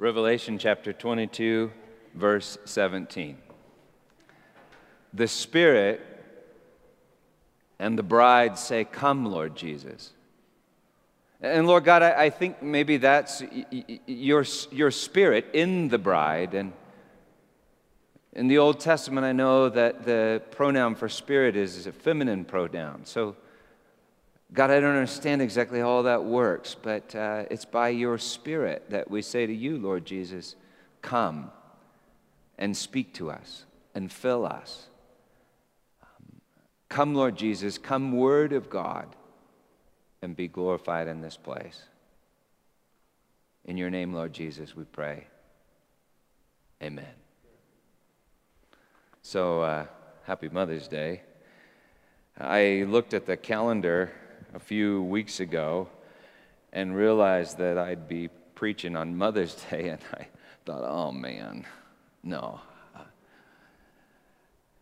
Revelation chapter 22, verse 17. The Spirit and the bride say, Come, Lord Jesus. And Lord God, I, I think maybe that's your, your spirit in the bride. And in the Old Testament, I know that the pronoun for spirit is a feminine pronoun. So, God, I don't understand exactly how all that works, but uh, it's by your Spirit that we say to you, Lord Jesus, come and speak to us and fill us. Um, come, Lord Jesus, come, Word of God, and be glorified in this place. In your name, Lord Jesus, we pray. Amen. So, uh, happy Mother's Day. I looked at the calendar a few weeks ago and realized that I'd be preaching on Mother's Day, and I thought, oh man, no.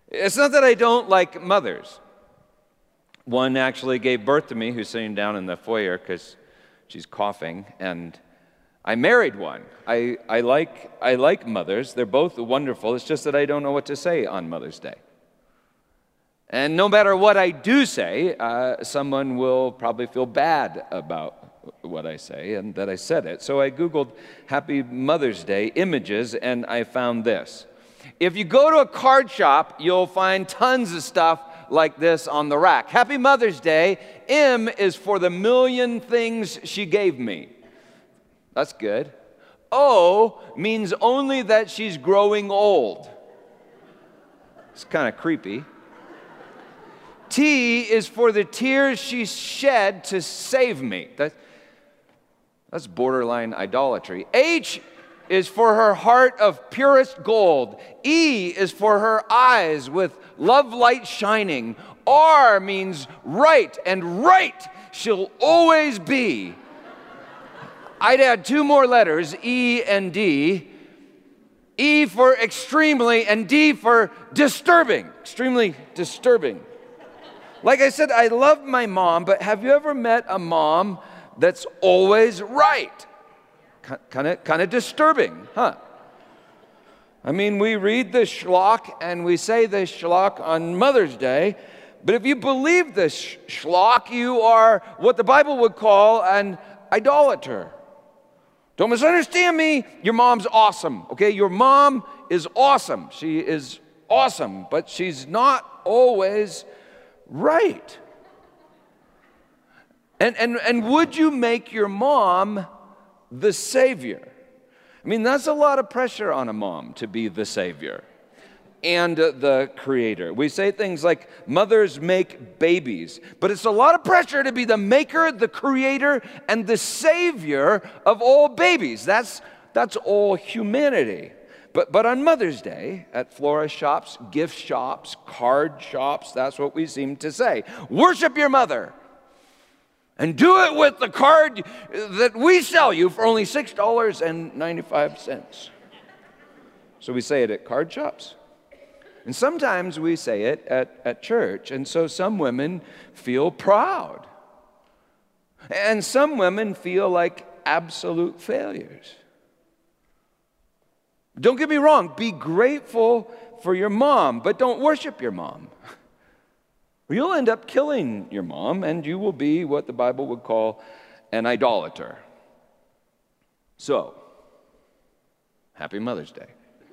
It's not that I don't like mothers. One actually gave birth to me, who's sitting down in the foyer because she's coughing, and I married one. I, I, like, I like mothers. They're both wonderful. It's just that I don't know what to say on Mother's Day. And no matter what I do say, uh, someone will probably feel bad about what I say and that I said it. So I Googled Happy Mother's Day images and I found this. If you go to a card shop, you'll find tons of stuff like this on the rack. Happy Mother's Day. M is for the million things she gave me. That's good. O means only that she's growing old. It's kind of creepy. T is for the tears she shed to save me. That, that's borderline idolatry. H is for her heart of purest gold. E is for her eyes with love light shining. R means right, and right she'll always be. I'd add two more letters, E and D. E for extremely, and D for disturbing. Extremely disturbing. Like I said, I love my mom, but have you ever met a mom that's always right? Kind of, kind of disturbing, huh? I mean, we read the schlock and we say the schlock on Mother's Day, but if you believe this schlock, you are what the Bible would call an idolater. Don't misunderstand me. Your mom's awesome, okay? Your mom is awesome. She is awesome, but she's not always right. And, and, and would you make your mom the savior? I mean, that's a lot of pressure on a mom to be the savior and uh, the creator. We say things like, mothers make babies, but it's a lot of pressure to be the maker, the creator, and the savior of all babies. That's, that's all humanity. But, but on Mother's Day, at florist shops, gift shops, card shops, that's what we seem to say. Worship your mother. And do it with the card that we sell you for only $6.95. So we say it at card shops. And sometimes we say it at, at church. And so some women feel proud. And some women feel like absolute failures. Don't get me wrong, be grateful for your mom, but don't worship your mom. You'll end up killing your mom, and you will be what the Bible would call an idolater. So, happy Mother's Day.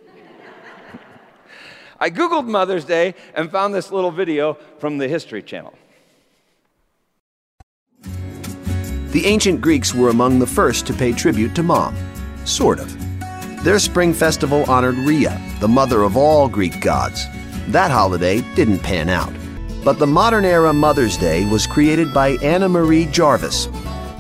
I Googled Mother's Day and found this little video from the History Channel. The ancient Greeks were among the first to pay tribute to mom. Sort of. Their spring festival honored Rhea, the mother of all Greek gods. That holiday didn't pan out. But the modern era Mother's Day was created by Anna Marie Jarvis.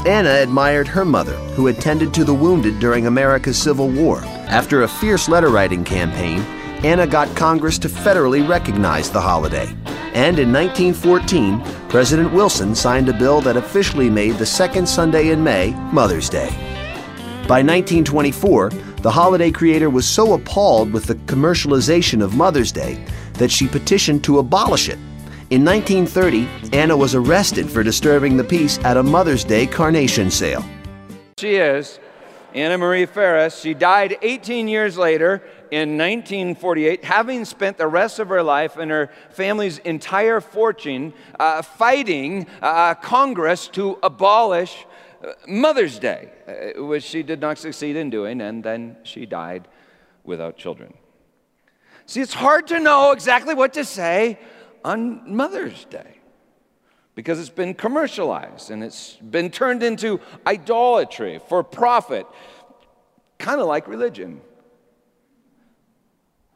Anna admired her mother, who attended to the wounded during America's Civil War. After a fierce letter writing campaign, Anna got Congress to federally recognize the holiday. And in 1914, President Wilson signed a bill that officially made the second Sunday in May Mother's Day. By 1924, the holiday creator was so appalled with the commercialization of Mother's Day that she petitioned to abolish it. In 1930, Anna was arrested for disturbing the peace at a Mother's Day carnation sale. She is. Anna Marie Jarvis. She died 18 years later in 1948, having spent the rest of her life and her family's entire fortune uh, fighting uh, Congress to abolish Mother's Day, uh, which she did not succeed in doing, and then she died without children. See, it's hard to know exactly what to say on Mother's Day because it's been commercialized and it's been turned into idolatry for profit, kind of like religion.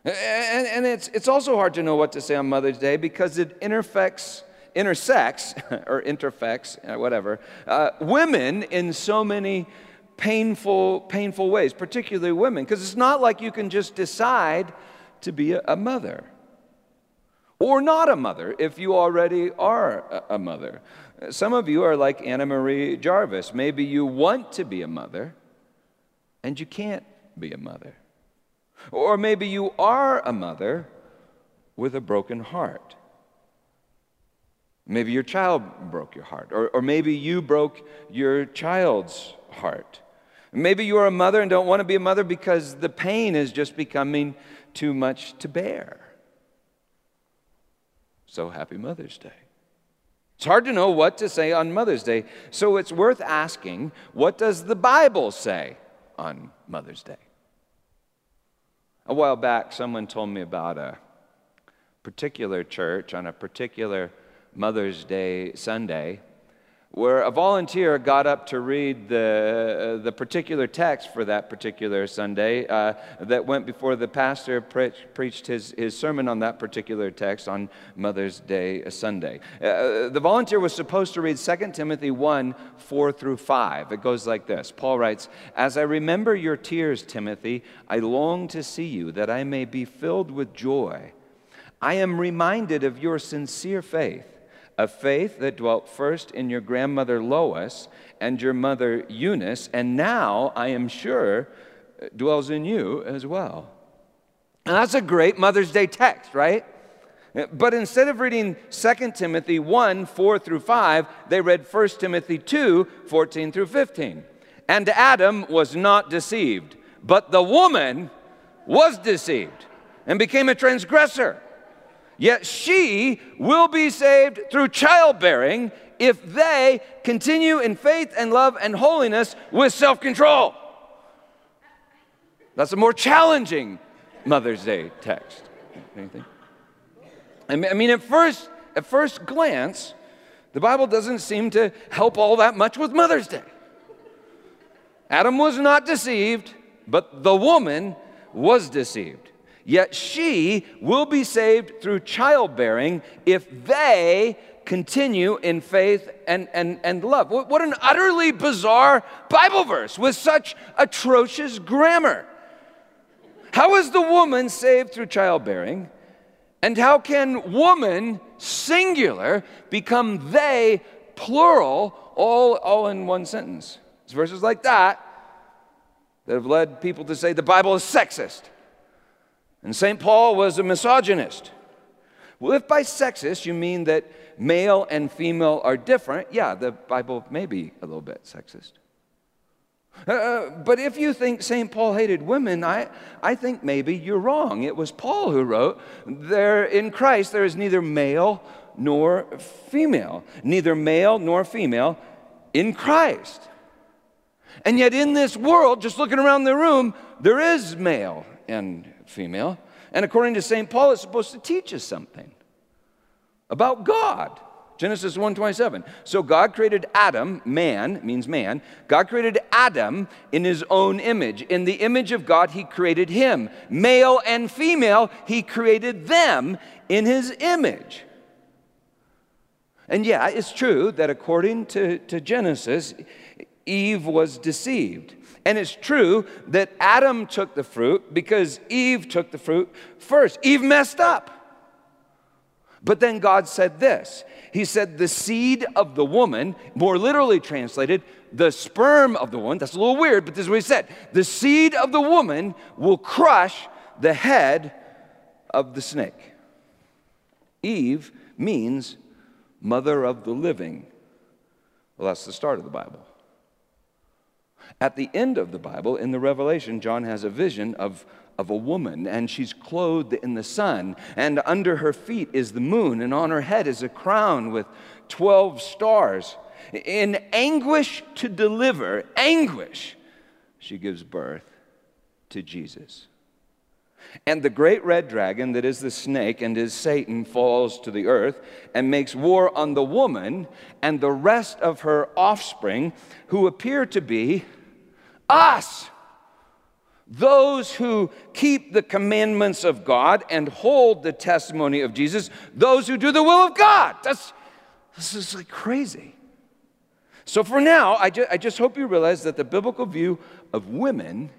And, and, it's, it's also hard to know what to say on Mother's Day because it intersects, intersects or interfects, uh, whatever, uh, women in so many painful, painful ways, particularly women, because it's not like you can just decide to be a, a mother or not a mother if you already are a mother. Some of you are like Anna Marie Jarvis. Maybe you want to be a mother and you can't be a mother. Or maybe you are a mother with a broken heart. Maybe your child broke your heart, or, or maybe you broke your child's heart. Maybe you are a mother and don't want to be a mother because the pain is just becoming too much to bear. So happy Mother's Day. It's hard to know what to say on Mother's Day, so it's worth asking what does the Bible say on Mother's Day? A while back, someone told me about a particular church on a particular Mother's Day Sunday where a volunteer got up to read the, uh, the particular text for that particular Sunday uh, that went before the pastor pre- preached his, his sermon on that particular text on Mother's Day uh, Sunday. Uh, the volunteer was supposed to read 2 Timothy 1 4 through 5. It goes like this Paul writes, As I remember your tears, Timothy, I long to see you, that I may be filled with joy. I am reminded of your sincere faith a faith that dwelt first in your grandmother Lois and your mother Eunice, and now, I am sure, dwells in you as well. And that's a great Mother's Day text, right? But instead of reading 2 Timothy 1 4 through 5, they read 1 Timothy 2 14 through 15. And Adam was not deceived, but the woman was deceived and became a transgressor. Yet she will be saved through childbearing if they continue in faith and love and holiness with self control. That's a more challenging Mother's Day text. Anything? I mean, at first, at first glance, the Bible doesn't seem to help all that much with Mother's Day. Adam was not deceived, but the woman was deceived. Yet she will be saved through childbearing if they continue in faith and, and, and love. What, what an utterly bizarre Bible verse with such atrocious grammar. How is the woman saved through childbearing? And how can woman, singular, become they, plural, all, all in one sentence? It's verses like that that have led people to say the Bible is sexist. And St. Paul was a misogynist. Well, if by sexist you mean that male and female are different, yeah, the Bible may be a little bit sexist. Uh, uh but if you think St. Paul hated women, I, I think maybe you're wrong. It was Paul who wrote, there in Christ there is neither male nor female, neither male nor female in Christ. And yet in this world, just looking around the room, there is male and female. And according to St. Paul, it's supposed to teach us something about God. Genesis 1:27. So God created Adam, man means man. God created Adam in his own image. In the image of God he created him. Male and female, he created them in his image. And yeah, it's true that according to, to Genesis, Eve was deceived. And it's true that Adam took the fruit because Eve took the fruit first. Eve messed up. But then God said this He said, The seed of the woman, more literally translated, the sperm of the woman, that's a little weird, but this is what He said the seed of the woman will crush the head of the snake. Eve means mother of the living. Well, that's the start of the Bible. At the end of the Bible, in the Revelation, John has a vision of, of a woman, and she's clothed in the sun, and under her feet is the moon, and on her head is a crown with 12 stars. In anguish to deliver, anguish, she gives birth to Jesus. And the great red dragon, that is the snake and is Satan, falls to the earth and makes war on the woman and the rest of her offspring, who appear to be us. Those who keep the commandments of God and hold the testimony of Jesus, those who do the will of God. That's, this is like crazy. So, for now, I, ju- I just hope you realize that the biblical view of women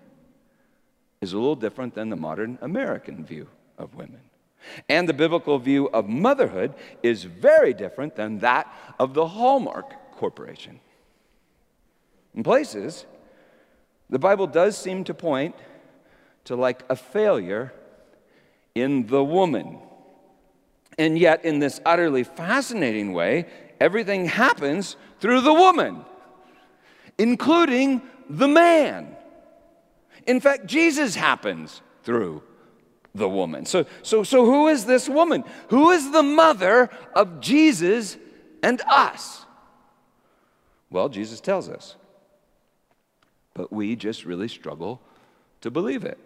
is a little different than the modern American view of women. And the biblical view of motherhood is very different than that of the Hallmark Corporation. In places, the Bible does seem to point to like a failure in the woman. And yet, in this utterly fascinating way, everything happens through the woman, including the man. In fact, Jesus happens through the woman. So, so, so who is this woman? Who is the mother of Jesus and us? Well, Jesus tells us. But we just really struggle to believe it.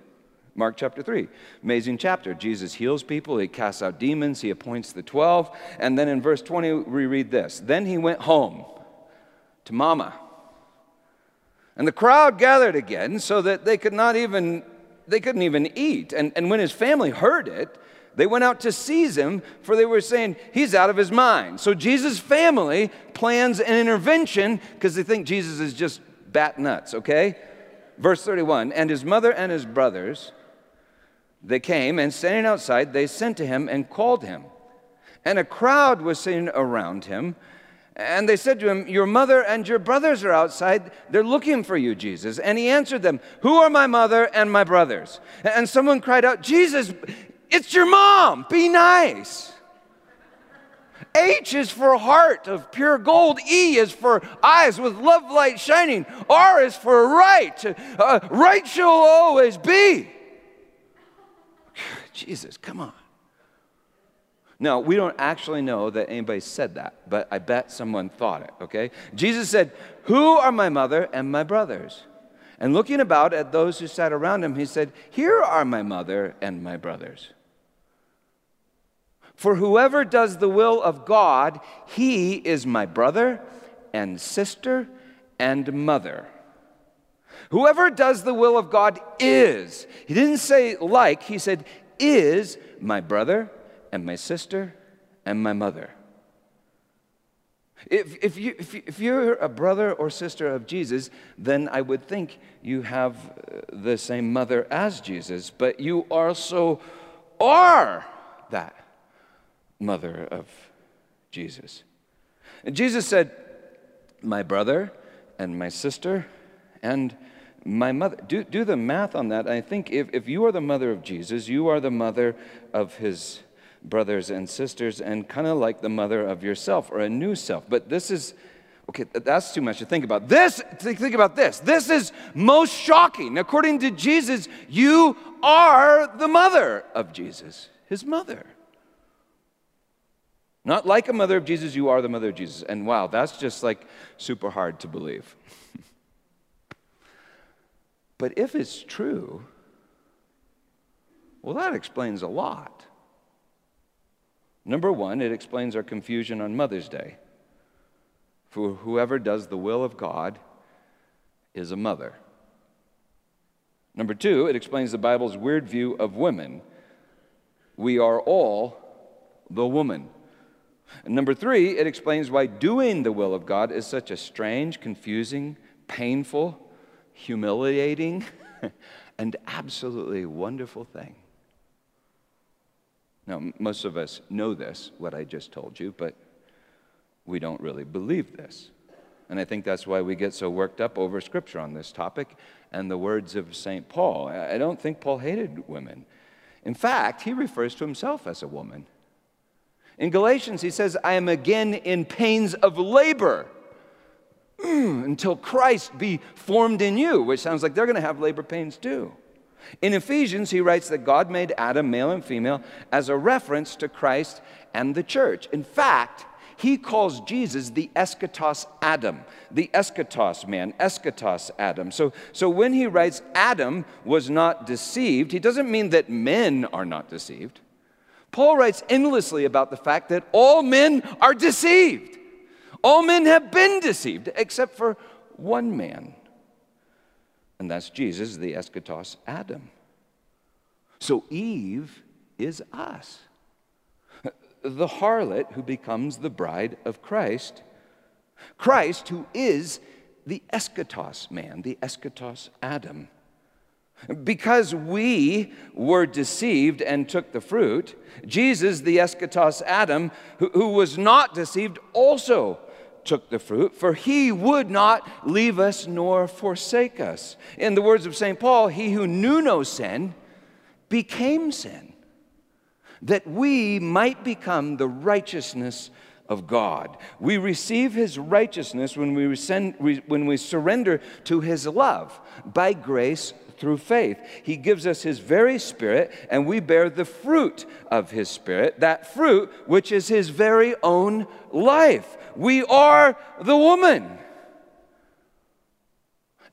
Mark chapter 3, amazing chapter. Jesus heals people, he casts out demons, he appoints the 12. And then in verse 20, we read this Then he went home to mama. And the crowd gathered again so that they could not even they couldn't even eat. And, and when his family heard it, they went out to seize him, for they were saying, He's out of his mind. So Jesus' family plans an intervention because they think Jesus is just bat nuts, okay? Verse 31 And his mother and his brothers, they came, and standing outside, they sent to him and called him. And a crowd was sitting around him. And they said to him, Your mother and your brothers are outside. They're looking for you, Jesus. And he answered them, Who are my mother and my brothers? And someone cried out, Jesus, it's your mom. Be nice. H is for heart of pure gold. E is for eyes with love light shining. R is for right. Uh, right shall always be. Jesus, come on. Now, we don't actually know that anybody said that, but I bet someone thought it, okay? Jesus said, Who are my mother and my brothers? And looking about at those who sat around him, he said, Here are my mother and my brothers. For whoever does the will of God, he is my brother and sister and mother. Whoever does the will of God is. He didn't say like, he said is my brother and my sister and my mother. If, if, you, if, you, you're a brother or sister of Jesus, then I would think you have uh, the same mother as Jesus, but you also are that mother of Jesus. And Jesus said, My brother and my sister and my mother. Do, do the math on that. I think if, if you are the mother of Jesus, you are the mother of his brothers and sisters, and kind of like the mother of yourself or a new self. But this is, okay, that's too much to think about. This, think about this. This is most shocking. According to Jesus, you are the mother of Jesus, his mother. Not like a mother of Jesus, you are the mother of Jesus. And wow, that's just like super hard to believe. but if it's true, well, that explains a lot. Number one, it explains our confusion on Mother's Day. For whoever does the will of God is a mother. Number two, it explains the Bible's weird view of women. We are all the woman. And number three, it explains why doing the will of God is such a strange, confusing, painful, humiliating, and absolutely wonderful thing. Now, most of us know this, what I just told you, but we don't really believe this. And I think that's why we get so worked up over scripture on this topic and the words of St. Paul. I don't think Paul hated women. In fact, he refers to himself as a woman. In Galatians, he says, I am again in pains of labor. Mm, until Christ be formed in you, which sounds like they're going to have labor pains too. In Ephesians, he writes that God made Adam male and female as a reference to Christ and the church. In fact, he calls Jesus the eschatos Adam, the eschatos man, eschatos Adam. So, so when he writes Adam was not deceived, he doesn't mean that men are not deceived. Paul writes endlessly about the fact that all men are deceived. All men have been deceived, except for one man. And that's Jesus, the eschatos Adam. So Eve is us the harlot who becomes the bride of Christ. Christ, who is the eschatos man, the eschatos Adam. Because we were deceived and took the fruit, Jesus, the eschatos Adam, who, who, was not deceived, also took the fruit, for he would not leave us nor forsake us. In the words of St. Paul, he who knew no sin became sin that we might become the righteousness of God. We receive his righteousness when we, when we surrender to his love by grace through faith. He gives us his very spirit, and we bear the fruit of his spirit, that fruit which is his very own life. We are the woman.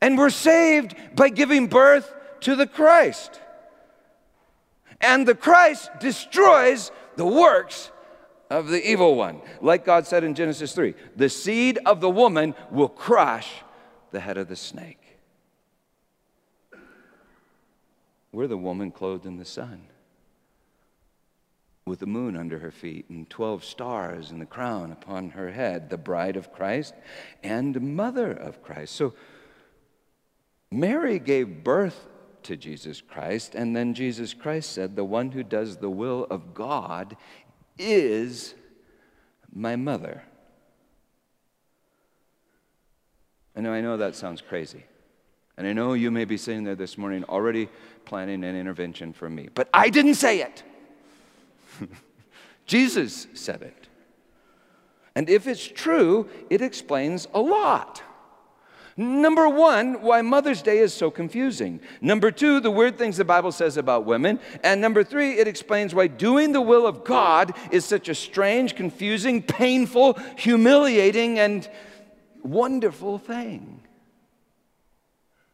And we're saved by giving birth to the Christ. And the Christ destroys the works of the evil one. Like God said in Genesis 3 the seed of the woman will crush the head of the snake. We're the woman clothed in the sun with the moon under her feet and 12 stars and the crown upon her head, the bride of Christ and mother of Christ. So Mary gave birth to Jesus Christ. And then Jesus Christ said, The one who does the will of God is my mother. I know, I know that sounds crazy. And I know you may be sitting there this morning already planning an intervention for me, but I didn't say it. Jesus said it. And if it's true, it explains a lot. Number one, why Mother's Day is so confusing. Number two, the weird things the Bible says about women. And number three, it explains why doing the will of God is such a strange, confusing, painful, humiliating, and wonderful thing.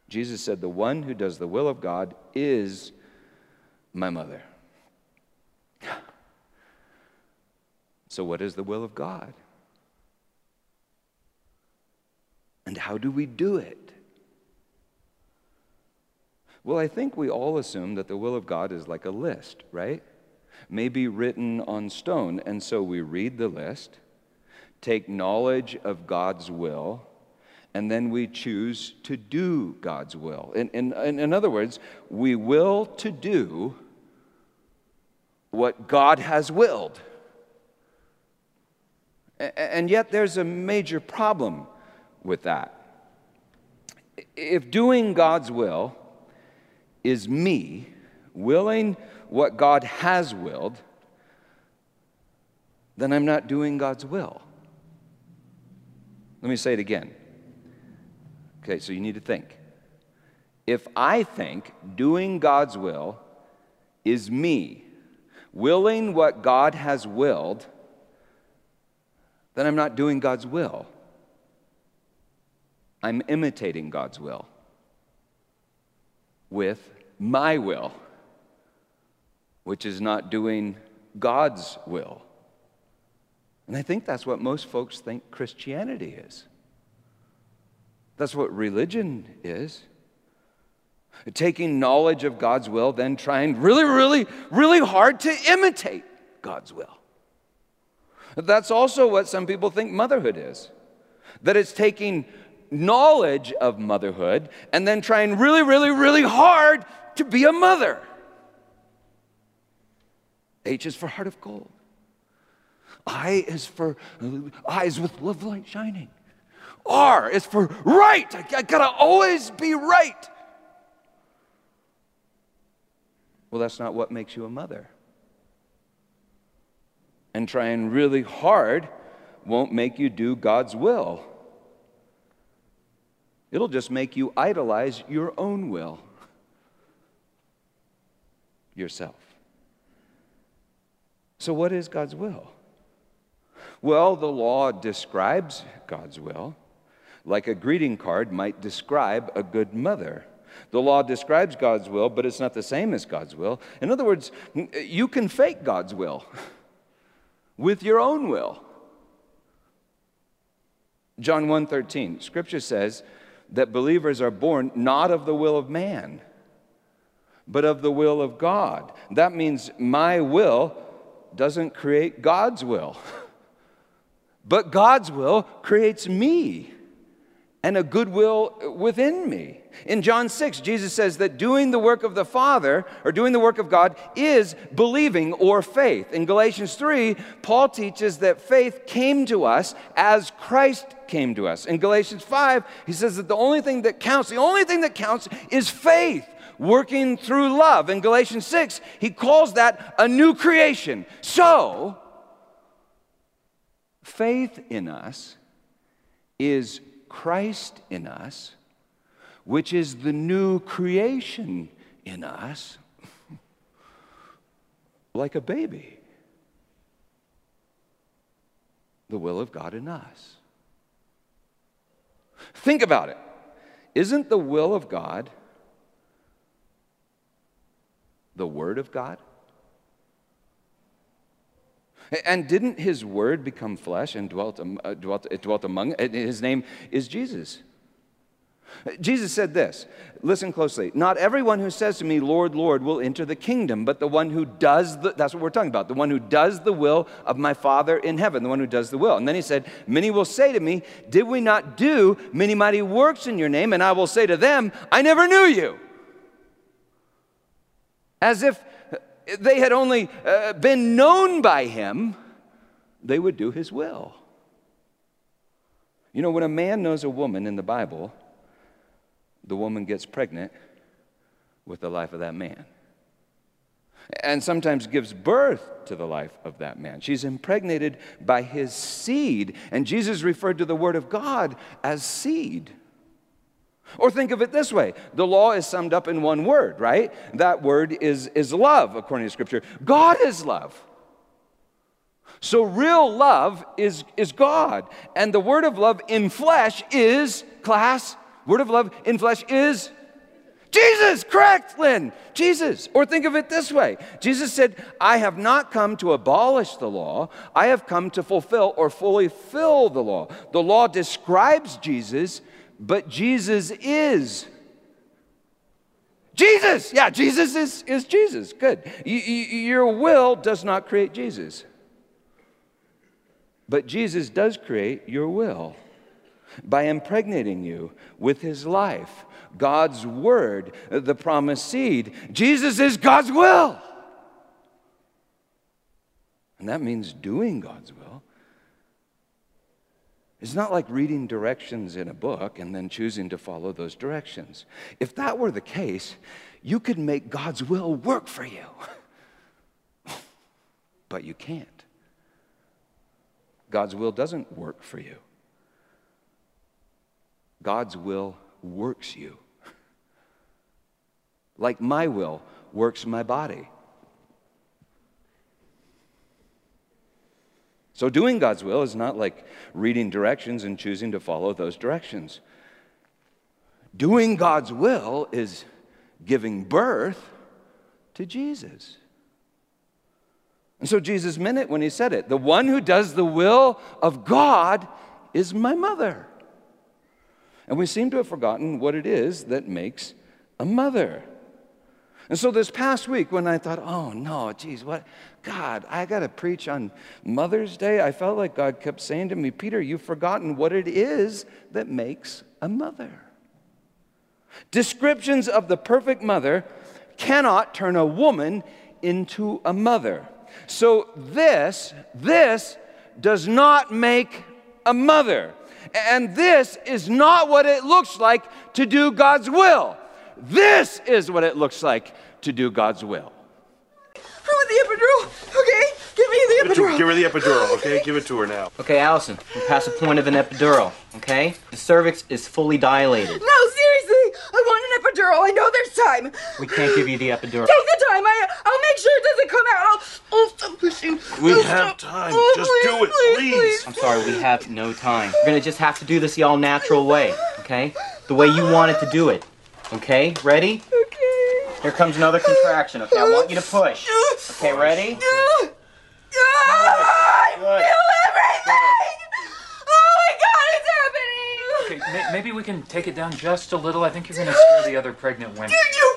Jesus said, The one who does the will of God is my mother. So, what is the will of God? And how do we do it? Well, I think we all assume that the will of God is like a list, right? Maybe written on stone. And so we read the list, take knowledge of God's will, and then we choose to do God's will. In, in, in other words, we will to do what God has willed. And yet there's a major problem with that. If doing God's will is me willing what God has willed, then I'm not doing God's will. Let me say it again. Okay, so you need to think. If I think doing God's will is me willing what God has willed, then I'm not doing God's will. I'm imitating God's will with my will, which is not doing God's will. And I think that's what most folks think Christianity is. That's what religion is. Taking knowledge of God's will, then trying really, really, really hard to imitate God's will. That's also what some people think motherhood is. That it's taking knowledge of motherhood and then trying really, really, really hard to be a mother. H is for heart of gold. I is for uh, eyes with love light shining. R is for right. I, I gotta always be right. Well, that's not what makes you a mother. And trying really hard won't make you do God's will. It'll just make you idolize your own will, yourself. So, what is God's will? Well, the law describes God's will, like a greeting card might describe a good mother. The law describes God's will, but it's not the same as God's will. In other words, you can fake God's will with your own will. John 1:13, scripture says that believers are born not of the will of man, but of the will of God. That means my will doesn't create God's will. But God's will creates me and a goodwill within me. In John 6, Jesus says that doing the work of the Father or doing the work of God is believing or faith. In Galatians 3, Paul teaches that faith came to us as Christ came to us. In Galatians 5, he says that the only thing that counts, the only thing that counts is faith working through love. In Galatians 6, he calls that a new creation. So, faith in us is Christ in us, which is the new creation in us, like a baby. The will of God in us. Think about it. Isn't the will of God the Word of God? And didn't his word become flesh and dwelt, uh, dwelt, it dwelt among His name is Jesus. Jesus said this listen closely. Not everyone who says to me, Lord, Lord, will enter the kingdom, but the one who does the, that's what we're talking about, the one who does the will of my Father in heaven, the one who does the will. And then he said, Many will say to me, Did we not do many mighty works in your name? And I will say to them, I never knew you. As if they had only uh, been known by him, they would do his will. You know, when a man knows a woman in the Bible, the woman gets pregnant with the life of that man. And sometimes gives birth to the life of that man. She's impregnated by his seed. And Jesus referred to the Word of God as seed. Or think of it this way the law is summed up in one word, right? That word is, is love, according to Scripture. God is love. So, real love is, is God. And the word of love in flesh is, class, word of love in flesh is Jesus, correct, Lynn. Jesus. Or think of it this way Jesus said, I have not come to abolish the law, I have come to fulfill or fully fill the law. The law describes Jesus, but Jesus is. Jesus! Yeah, Jesus is, is Jesus. Good. You, you, your will does not create Jesus, but Jesus does create your will by impregnating you with his life, God's word, the promised seed. Jesus is God's will. And that means doing God's will. It's not like reading directions in a book and then choosing to follow those directions. If that were the case, you could make God's will work for you. but you can't. God's will doesn't work for you. God's will works you. Like my will works my body. So, doing God's will is not like reading directions and choosing to follow those directions. Doing God's will is giving birth to Jesus. And so Jesus meant it when he said it. The one who does the will of God is my mother. And we seem to have forgotten what it is that makes a mother. And so this past week, when I thought, oh no, geez, what? God, I got to preach on Mother's Day, I felt like God kept saying to me, Peter, you've forgotten what it is that makes a mother. Descriptions of the perfect mother cannot turn a woman into a mother. So this, this does not make a mother. And this is not what it looks like to do God's will. This is what it looks like to do God's will. I want the epidural. Okay, give me the the Give it to her. epidural. Give her the epidural, okay? Give it to her now. Okay, Allison, we're past the point of an epidural, okay? The cervix is fully dilated. No, seriously, I want an epidural. I know there's time. We can't give you the epidural. Take the time. I, I'll make sure it doesn't come out. I'll, I'll stop pushing. We I'll have stop- time. Oh, Just do it, please. I'm sorry, we have no time. We're gonna just have to do this the all natural way, okay? The way you wanted to do it. Okay, ready? Okay. Here comes another contraction, okay? I want you to push. Okay, ready? Ah, I feel Good. everything. Oh my God, it's happening. Okay, may- maybe we can take it down just a little. I think you're going to scare the other pregnant women. Are you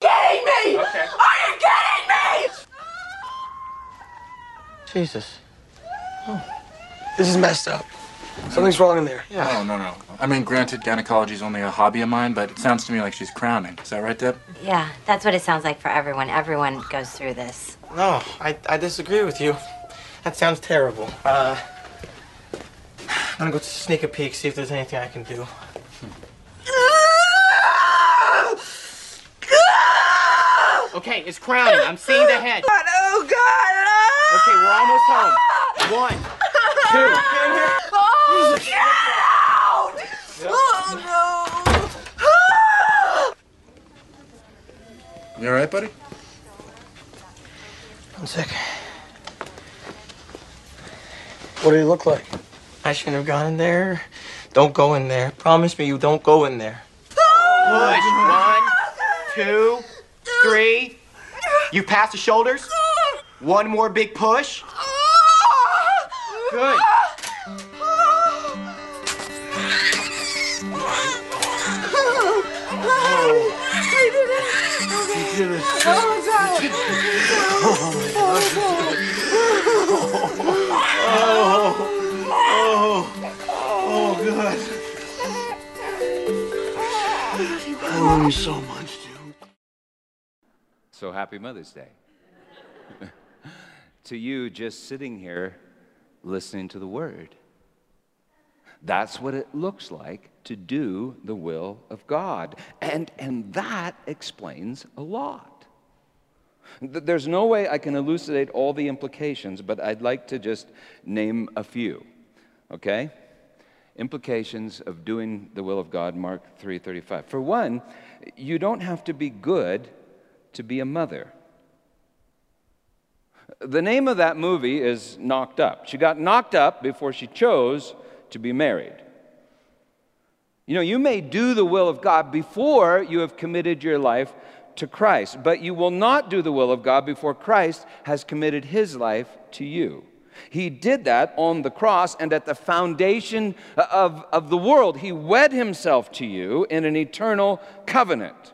kidding me? Okay. Are you kidding me? Jesus. Oh. This is messed up. Something's wrong in there. Oh, no, no. I mean, granted, gynecology is only a hobby of mine, but it sounds to me like she's crowning. Is that right, Deb? Yeah, that's what it sounds like for everyone. Everyone goes through this. No, I, I disagree with you. That sounds terrible. Uh, I'm gonna go sneak a peek, see if there's anything I can do. Okay, it's crowning. I'm seeing the head. God, oh God. Okay, we're almost home. One, two. Oh, get out! Oh no! You all right, buddy? I'm sick. What do you look like? I shouldn't have gone in there. Don't go in there. Promise me you don't go in there. Push. One, two, three. You pass the shoulders. One more big push. Good. Oh, God. I love you so much, dude. So happy Mother's Day. to you, just sitting here listening to the Word. That's what it looks like to do the will of God. And, and that explains a lot. There's no way I can elucidate all the implications, but I'd like to just name a few. Okay? Implications of doing the will of God, Mark 3:35. For one, you don't have to be good to be a mother. The name of that movie is Knocked Up. She got knocked up before she chose to be married. You know, you may do the will of God before you have committed your life to Christ, but you will not do the will of God before Christ has committed his life to you. He did that on the cross and at the foundation of, of the world. He wed himself to you in an eternal covenant.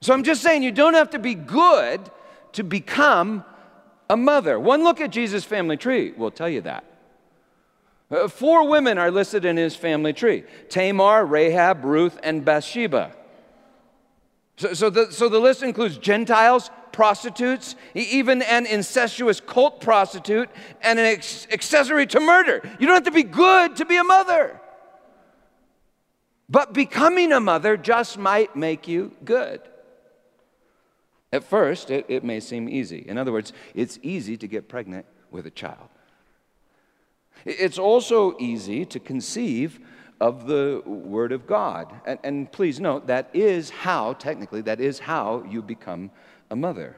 So I'm just saying, you don't have to be good to become a mother. One look at Jesus' family tree will tell you that. Uh, four women are listed in his family tree Tamar, Rahab, Ruth, and Bathsheba. So, so, the, so the list includes Gentiles, prostitutes, even an incestuous cult prostitute, and an ex- accessory to murder. You don't have to be good to be a mother. But becoming a mother just might make you good. At first, it, it may seem easy. In other words, it's easy to get pregnant with a child. It's also easy to conceive of the Word of God. And, and please note, that is how, technically, that is how you become a mother.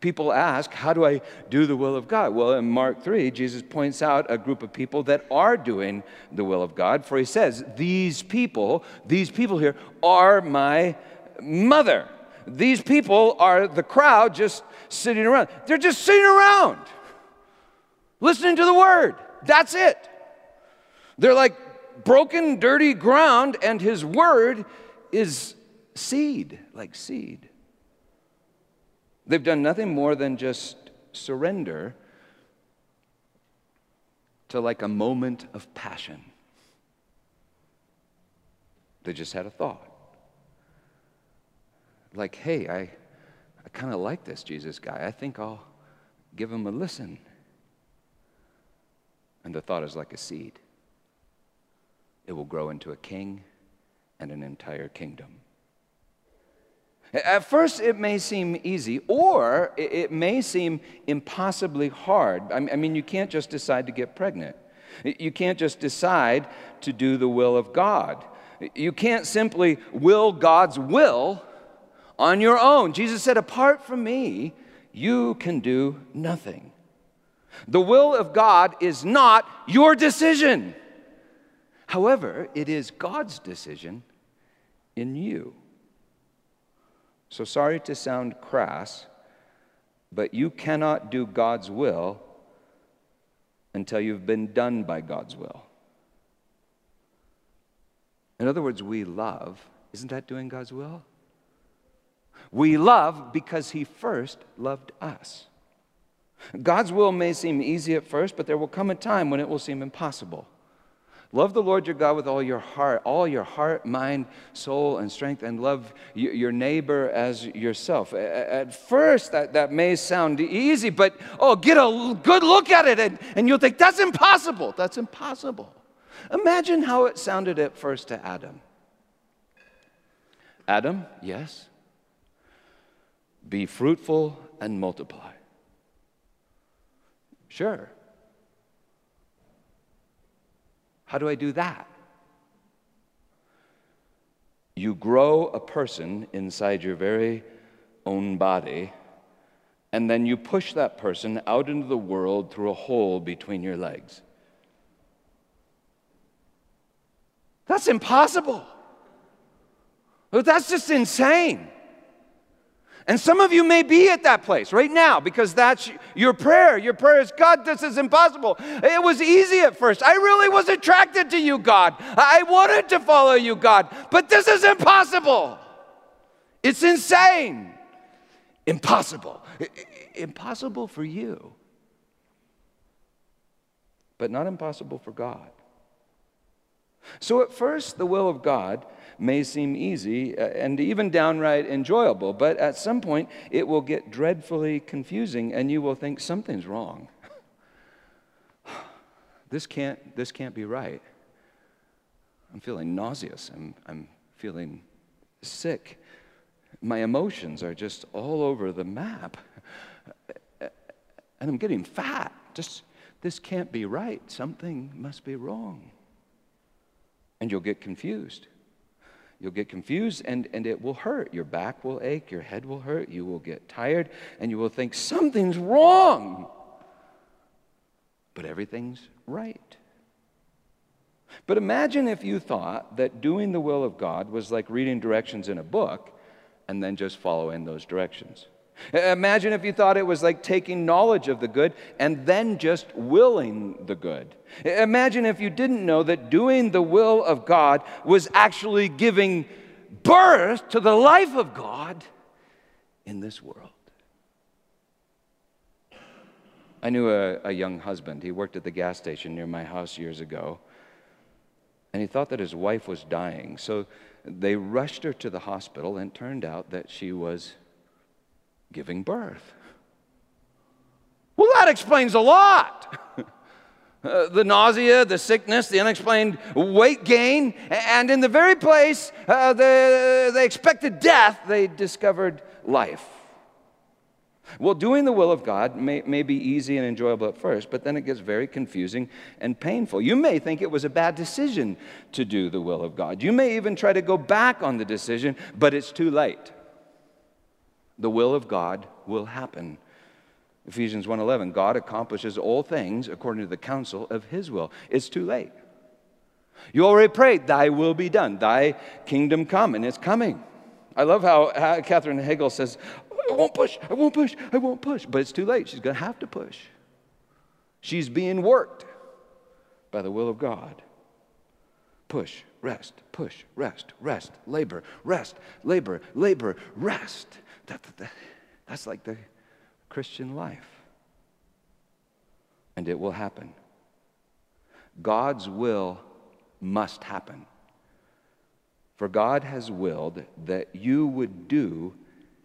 People ask, How do I do the will of God? Well, in Mark 3, Jesus points out a group of people that are doing the will of God, for he says, These people, these people here are my mother. These people are the crowd just sitting around. They're just sitting around, listening to the word. That's it. They're like broken, dirty ground, and his word is seed, like seed. They've done nothing more than just surrender to like a moment of passion. They just had a thought. Like, hey, I, I kind of like this Jesus guy. I think I'll give him a listen. And the thought is like a seed. It will grow into a king and an entire kingdom. At first, it may seem easy, or it may seem impossibly hard. I mean, you can't just decide to get pregnant. You can't just decide to do the will of God. You can't simply will God's will on your own. Jesus said, Apart from me, you can do nothing. The will of God is not your decision. However, it is God's decision in you. So sorry to sound crass, but you cannot do God's will until you've been done by God's will. In other words, we love. Isn't that doing God's will? We love because He first loved us. God's will may seem easy at first, but there will come a time when it will seem impossible. Love the Lord your God with all your heart, all your heart, mind, soul, and strength, and love your neighbor as yourself. At first, that, that may sound easy, but oh, get a good look at it, and, and you'll think, that's impossible. That's impossible. Imagine how it sounded at first to Adam. Adam, yes, be fruitful and multiply. Sure. How do I do that? You grow a person inside your very own body, and then you push that person out into the world through a hole between your legs. That's impossible. That's just insane. And some of you may be at that place right now because that's your prayer. Your prayer is, God, this is impossible. It was easy at first. I really was attracted to you, God. I wanted to follow you, God, but this is impossible. It's insane. Impossible. Impossible for you, but not impossible for God. So at first, the will of God may seem easy uh, and even downright enjoyable, but at some point it will get dreadfully confusing and you will think something's wrong. this, can't, this can't be right. I'm feeling nauseous. I'm, I'm feeling sick. My emotions are just all over the map. And I'm getting fat. Just, this can't be right. Something must be wrong. And you'll get confused. You'll get confused and, and it will hurt. Your back will ache, your head will hurt, you will get tired, and you will think something's wrong. But everything's right. But imagine if you thought that doing the will of God was like reading directions in a book and then just following those directions. Imagine if you thought it was like taking knowledge of the good and then just willing the good. Imagine if you didn't know that doing the will of God was actually giving birth to the life of God in this world. I knew a, a, young husband. He worked at the gas station near my house years ago. And he thought that his wife was dying. So they rushed her to the hospital, and turned out that she was giving birth. Well, that explains a lot. Uh, the nausea, the sickness, the unexplained weight gain, and in the very place uh, the, they expected death, they discovered life. Well, doing the will of God may, may be easy and enjoyable at first, but then it gets very confusing and painful. You may think it was a bad decision to do the will of God. You may even try to go back on the decision, but it's too late the will of God will happen. Ephesians 1:11 God accomplishes all things according to the counsel of his will. It's too late. You already prayed, thy will be done, thy kingdom come, and it's coming. I love how, Katherine Hagel says, I won't push, I won't push, I won't push. But it's too late. She's going to have to push. She's being worked by the will of God. Push, rest, push, rest, rest, labor, rest, labor, labor, rest. That, that, that's like the Christian life. And it will happen. God's will must happen. For God has willed that you would do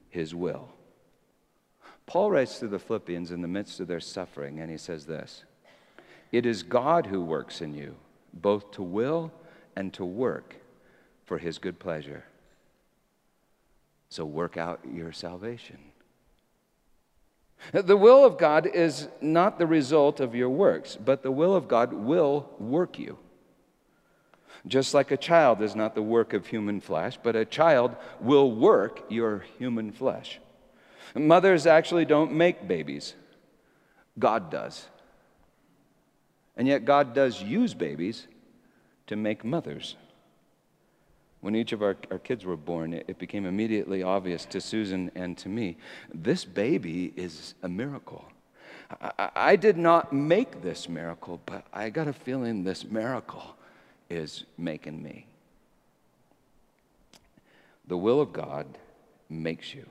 his will. Paul writes to the Philippians in the midst of their suffering, and he says this It is God who works in you, both to will and to work for his good pleasure. So work out your salvation. The will of God is not the result of your works, but the will of God will work you. Just like a child is not the work of human flesh, but a child will work your human flesh. Mothers actually don't make babies, God does. And yet, God does use babies to make mothers. When each of our, our kids were born, it, it became immediately obvious to Susan and to me this baby is a miracle. I, I did not make this miracle, but I got a feeling this miracle is making me. The will of God makes you.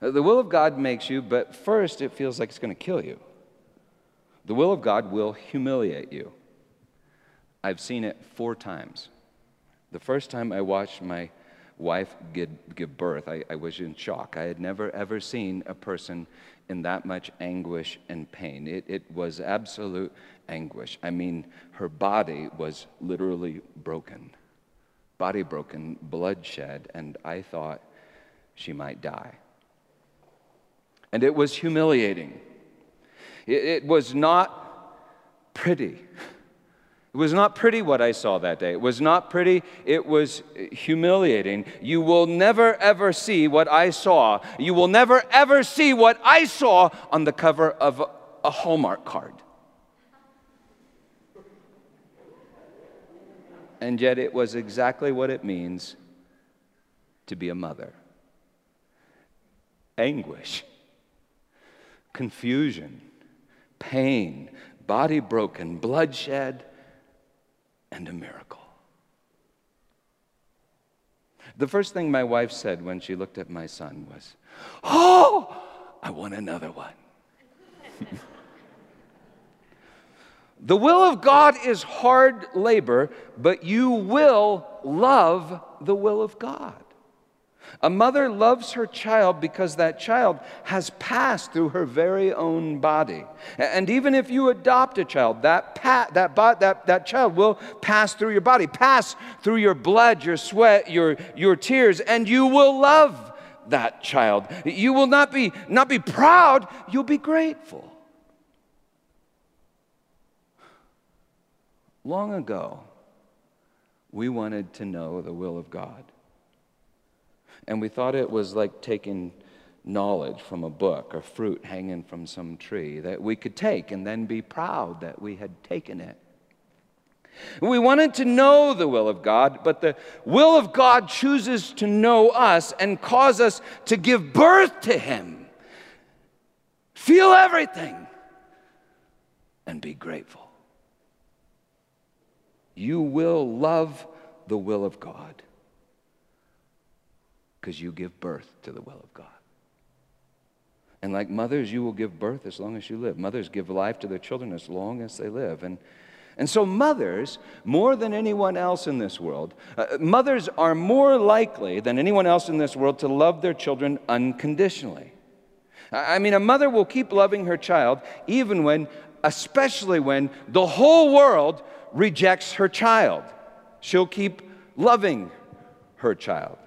The will of God makes you, but first it feels like it's going to kill you. The will of God will humiliate you. I've seen it four times. The first time I watched my wife give, give birth, I, I was in shock. I had never, ever seen a person in that much anguish and pain. It, it was absolute anguish. I mean, her body was literally broken, body broken, bloodshed, and I thought she might die. And it was humiliating. It, it was not pretty. It was not pretty what I saw that day. It was not pretty. It was humiliating. You will never ever see what I saw. You will never ever see what I saw on the cover of a Hallmark card. And yet, it was exactly what it means to be a mother anguish, confusion, pain, body broken, bloodshed, and a miracle. The first thing my wife said when she looked at my son was, Oh, I want another one. the will of God is hard labor, but you will love the will of God. A mother loves her child because that child has passed through her very own body. And even if you adopt a child, that, pa- that, bo- that, that child will pass through your body, pass through your blood, your sweat, your, your tears, and you will love that child. You will not be, not be proud, you'll be grateful. Long ago, we wanted to know the will of God. And we thought it was like taking knowledge from a book or fruit hanging from some tree that we could take and then be proud that we had taken it. We wanted to know the will of God, but the will of God chooses to know us and cause us to give birth to Him. Feel everything and be grateful. You will love the will of God because you give birth to the will of God. And like mothers, you will give birth as long as you live. Mothers give life to their children as long as they live. And, and so, mothers, more than anyone else in this world, uh, mothers are more likely than anyone else in this world to love their children unconditionally. I mean, a mother will keep loving her child even when, especially when the whole world rejects her child. She'll keep loving her child.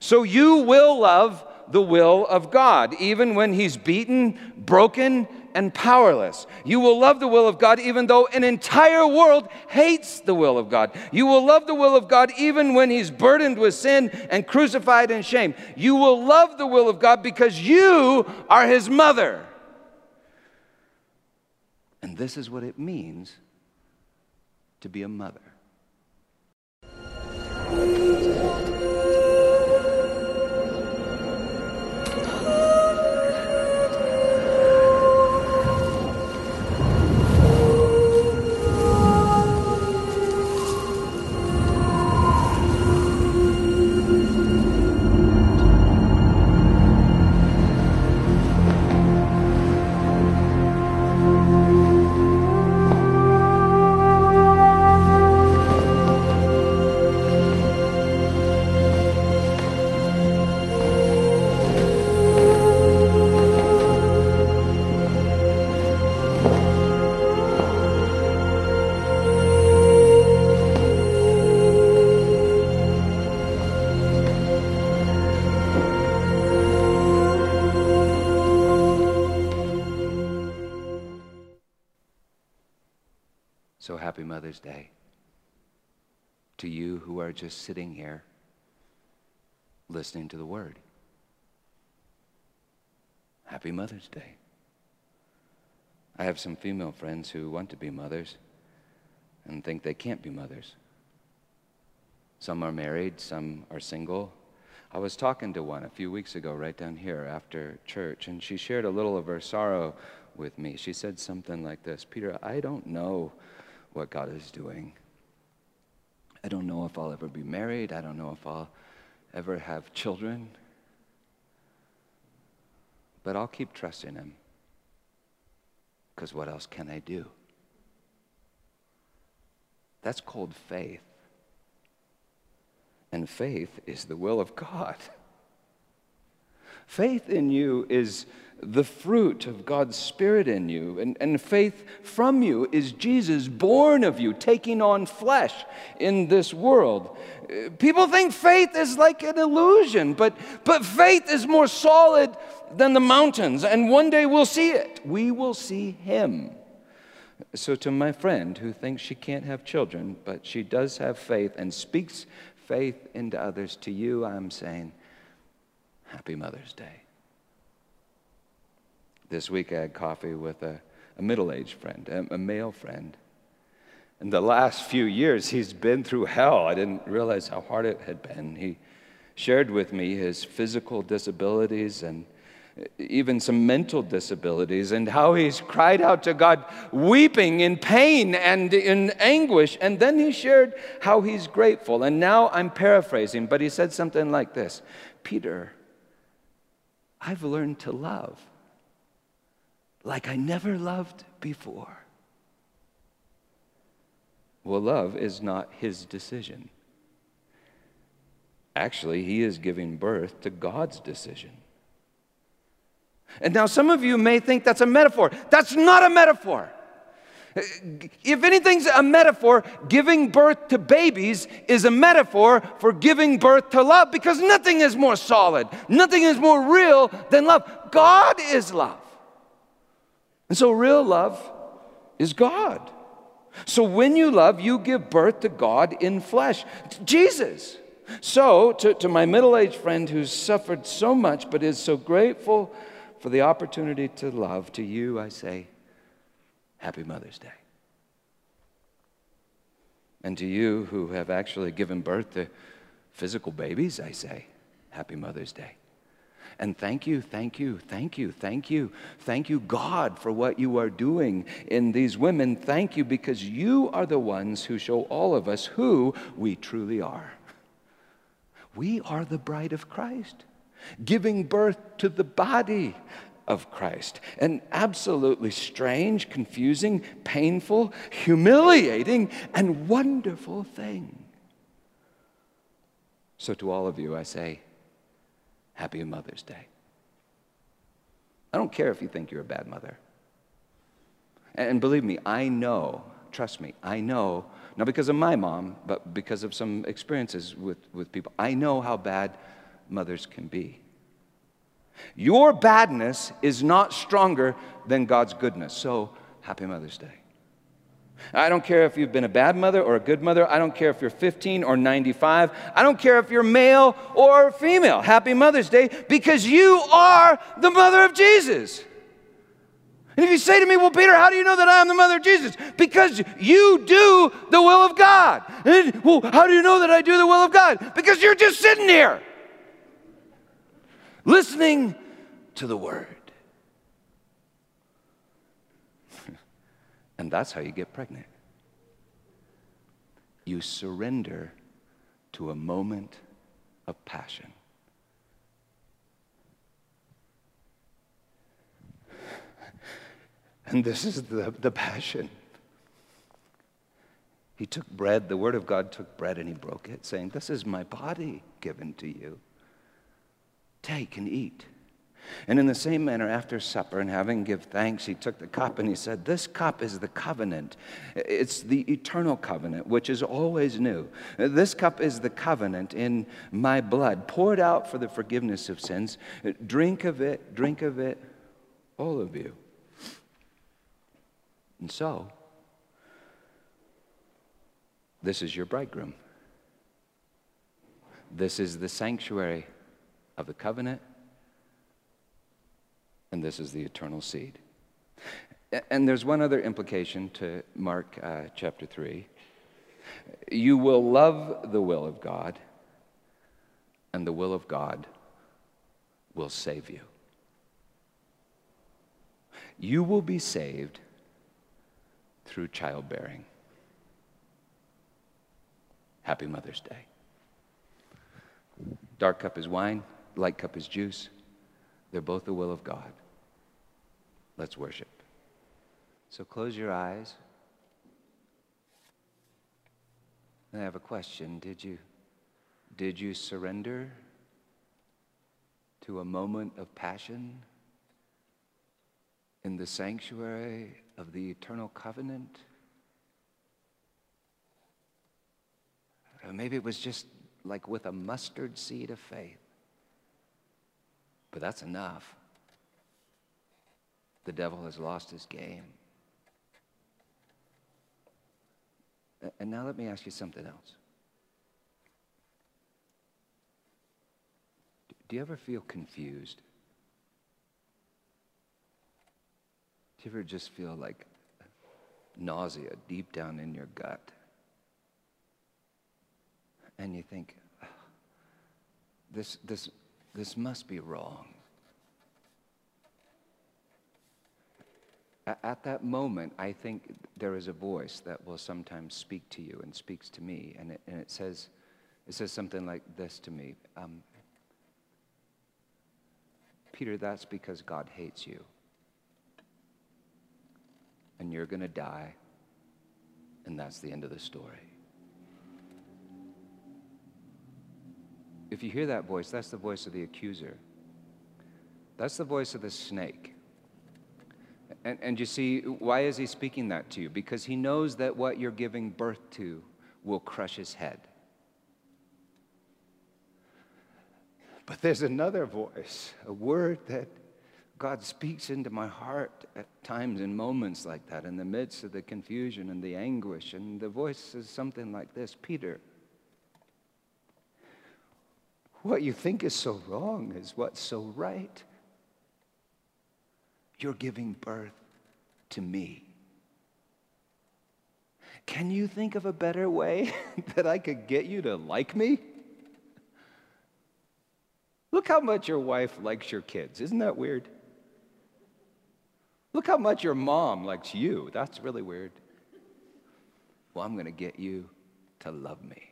So you will love the will of God, even when he's beaten, broken, and powerless. You will love the will of God even though an entire world hates the will of God. You will love the will of God even when he's burdened with sin and crucified in shame. You will love the will of God because you are his mother. And this is what it means to be a mother. Happy Mother's Day to you who are just sitting here listening to the Word. Happy Mother's Day. I have some female friends who want to be mothers and think they can't be mothers. Some are married, some are single. I was talking to one a few weeks ago, right down here after church, and she shared a little of her sorrow with me. She said something like this Peter, I don't know what God is doing. I don't know if I'll ever be married. I don't know if I'll ever have children. But I'll keep trusting Him. Because what else can I do? That's called faith. And faith is the will of God. Faith in you is the fruit of God's Spirit in you. And, and faith from you is Jesus born of you, taking on flesh in this world. People think faith is like an illusion, but, but faith is more solid than the mountains. And one day we'll see it. We will see Him. So, to my friend who thinks she can't have children, but she does have faith and speaks faith into others, to you, I'm saying, Happy Mother's Day. This week I had coffee with a, a middle aged friend, a, a male friend. In the last few years, he's been through hell. I didn't realize how hard it had been. He shared with me his physical disabilities and even some mental disabilities, and how he's cried out to God, weeping in pain and in anguish. And then he shared how he's grateful. And now I'm paraphrasing, but he said something like this Peter, I've learned to love like I never loved before. Well, love is not his decision. Actually, he is giving birth to God's decision. And now some of you may think that's a metaphor. That's not a metaphor. If anything's a metaphor, giving birth to babies is a metaphor for giving birth to love because nothing is more solid, nothing is more real than love. God is love. And so, real love is God. So, when you love, you give birth to God in flesh, Jesus. So, to, to my middle aged friend who's suffered so much but is so grateful for the opportunity to love, to you I say, Happy Mother's Day. And to you who have actually given birth to physical babies, I say, Happy Mother's Day. And thank you, thank you, thank you, thank you, thank you, God, for what you are doing in these women. Thank you because you are the ones who show all of us who we truly are. We are the bride of Christ, giving birth to the body of Christ. An absolutely strange, confusing, painful, humiliating, and wonderful thing. So, to all of you, I say, Happy Mother's Day. I don't care if you think you're a bad mother. And believe me, I know, trust me, I know, not because of my mom, but because of some experiences with, with people, I know how bad mothers can be. Your badness is not stronger than God's goodness. So, happy Mother's Day. I don't care if you've been a bad mother or a good mother. I don't care if you're 15 or 95. I don't care if you're male or female. Happy Mother's Day because you are the mother of Jesus. And if you say to me, Well, Peter, how do you know that I am the mother of Jesus? Because you do the will of God. And, well, how do you know that I do the will of God? Because you're just sitting here listening to the word. And that's how you get pregnant. You surrender to a moment of passion. And this is the, the passion. He took bread, the Word of God took bread and he broke it, saying, This is my body given to you. Take and eat. And in the same manner, after supper and having give thanks, he took the cup and he said, This cup is the covenant. It's the eternal covenant, which is always new. This cup is the covenant in my blood, poured out for the forgiveness of sins. Drink of it, drink of it, all of you. And so, This is your bridegroom. This is the sanctuary of the covenant, and this is the eternal seed. And there's one other implication to Mark uh, chapter 3. You will love the will of God, and the will of God will save you. You will be saved through childbearing. Happy Mother's Day. Dark cup is wine, light cup is juice. They're both the will of God. Let's worship. So close your eyes. I have a question. Did you did you surrender to a moment of passion in the sanctuary of the eternal covenant? Or maybe it was just like with a mustard seed of faith. But that's enough. The devil has lost his game. And now let me ask you something else. Do you ever feel confused? Do you ever just feel like nausea deep down in your gut? And you think, this, this, this must be wrong. At that moment, I think there is a voice that will sometimes speak to you and speaks to me, and it, and it says, it says something like this to me um, Peter, that's because God hates you. And you're going to die, and that's the end of the story. If you hear that voice, that's the voice of the accuser. That's the voice of the snake. And, and you see, why is he speaking that to you? Because he knows that what you're giving birth to will crush his head. But there's another voice, a word that God speaks into my heart at times in moments like that, in the midst of the confusion and the anguish. And the voice is something like this Peter, what you think is so wrong is what's so right. You're giving birth to me. Can you think of a better way that I could get you to like me? Look how much your wife likes your kids. Isn't that weird? Look how much your mom likes you. That's really weird. Well, I'm going to get you to love me.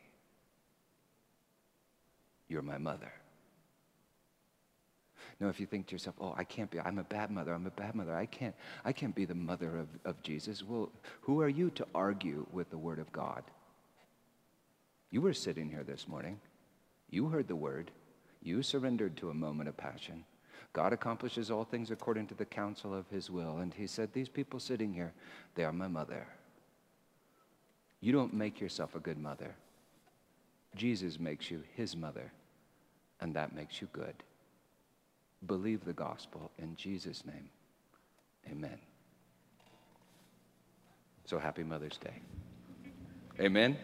You're my mother. No, if you think to yourself, oh, I can't be, I'm a bad mother, I'm a bad mother, I can't, I can't be the mother of, of Jesus. Well, who are you to argue with the Word of God? You were sitting here this morning. You heard the Word. You surrendered to a moment of passion. God accomplishes all things according to the counsel of His will. And He said, These people sitting here, they are my mother. You don't make yourself a good mother. Jesus makes you His mother, and that makes you good. Believe the gospel in Jesus' name. Amen. So happy Mother's Day. Amen.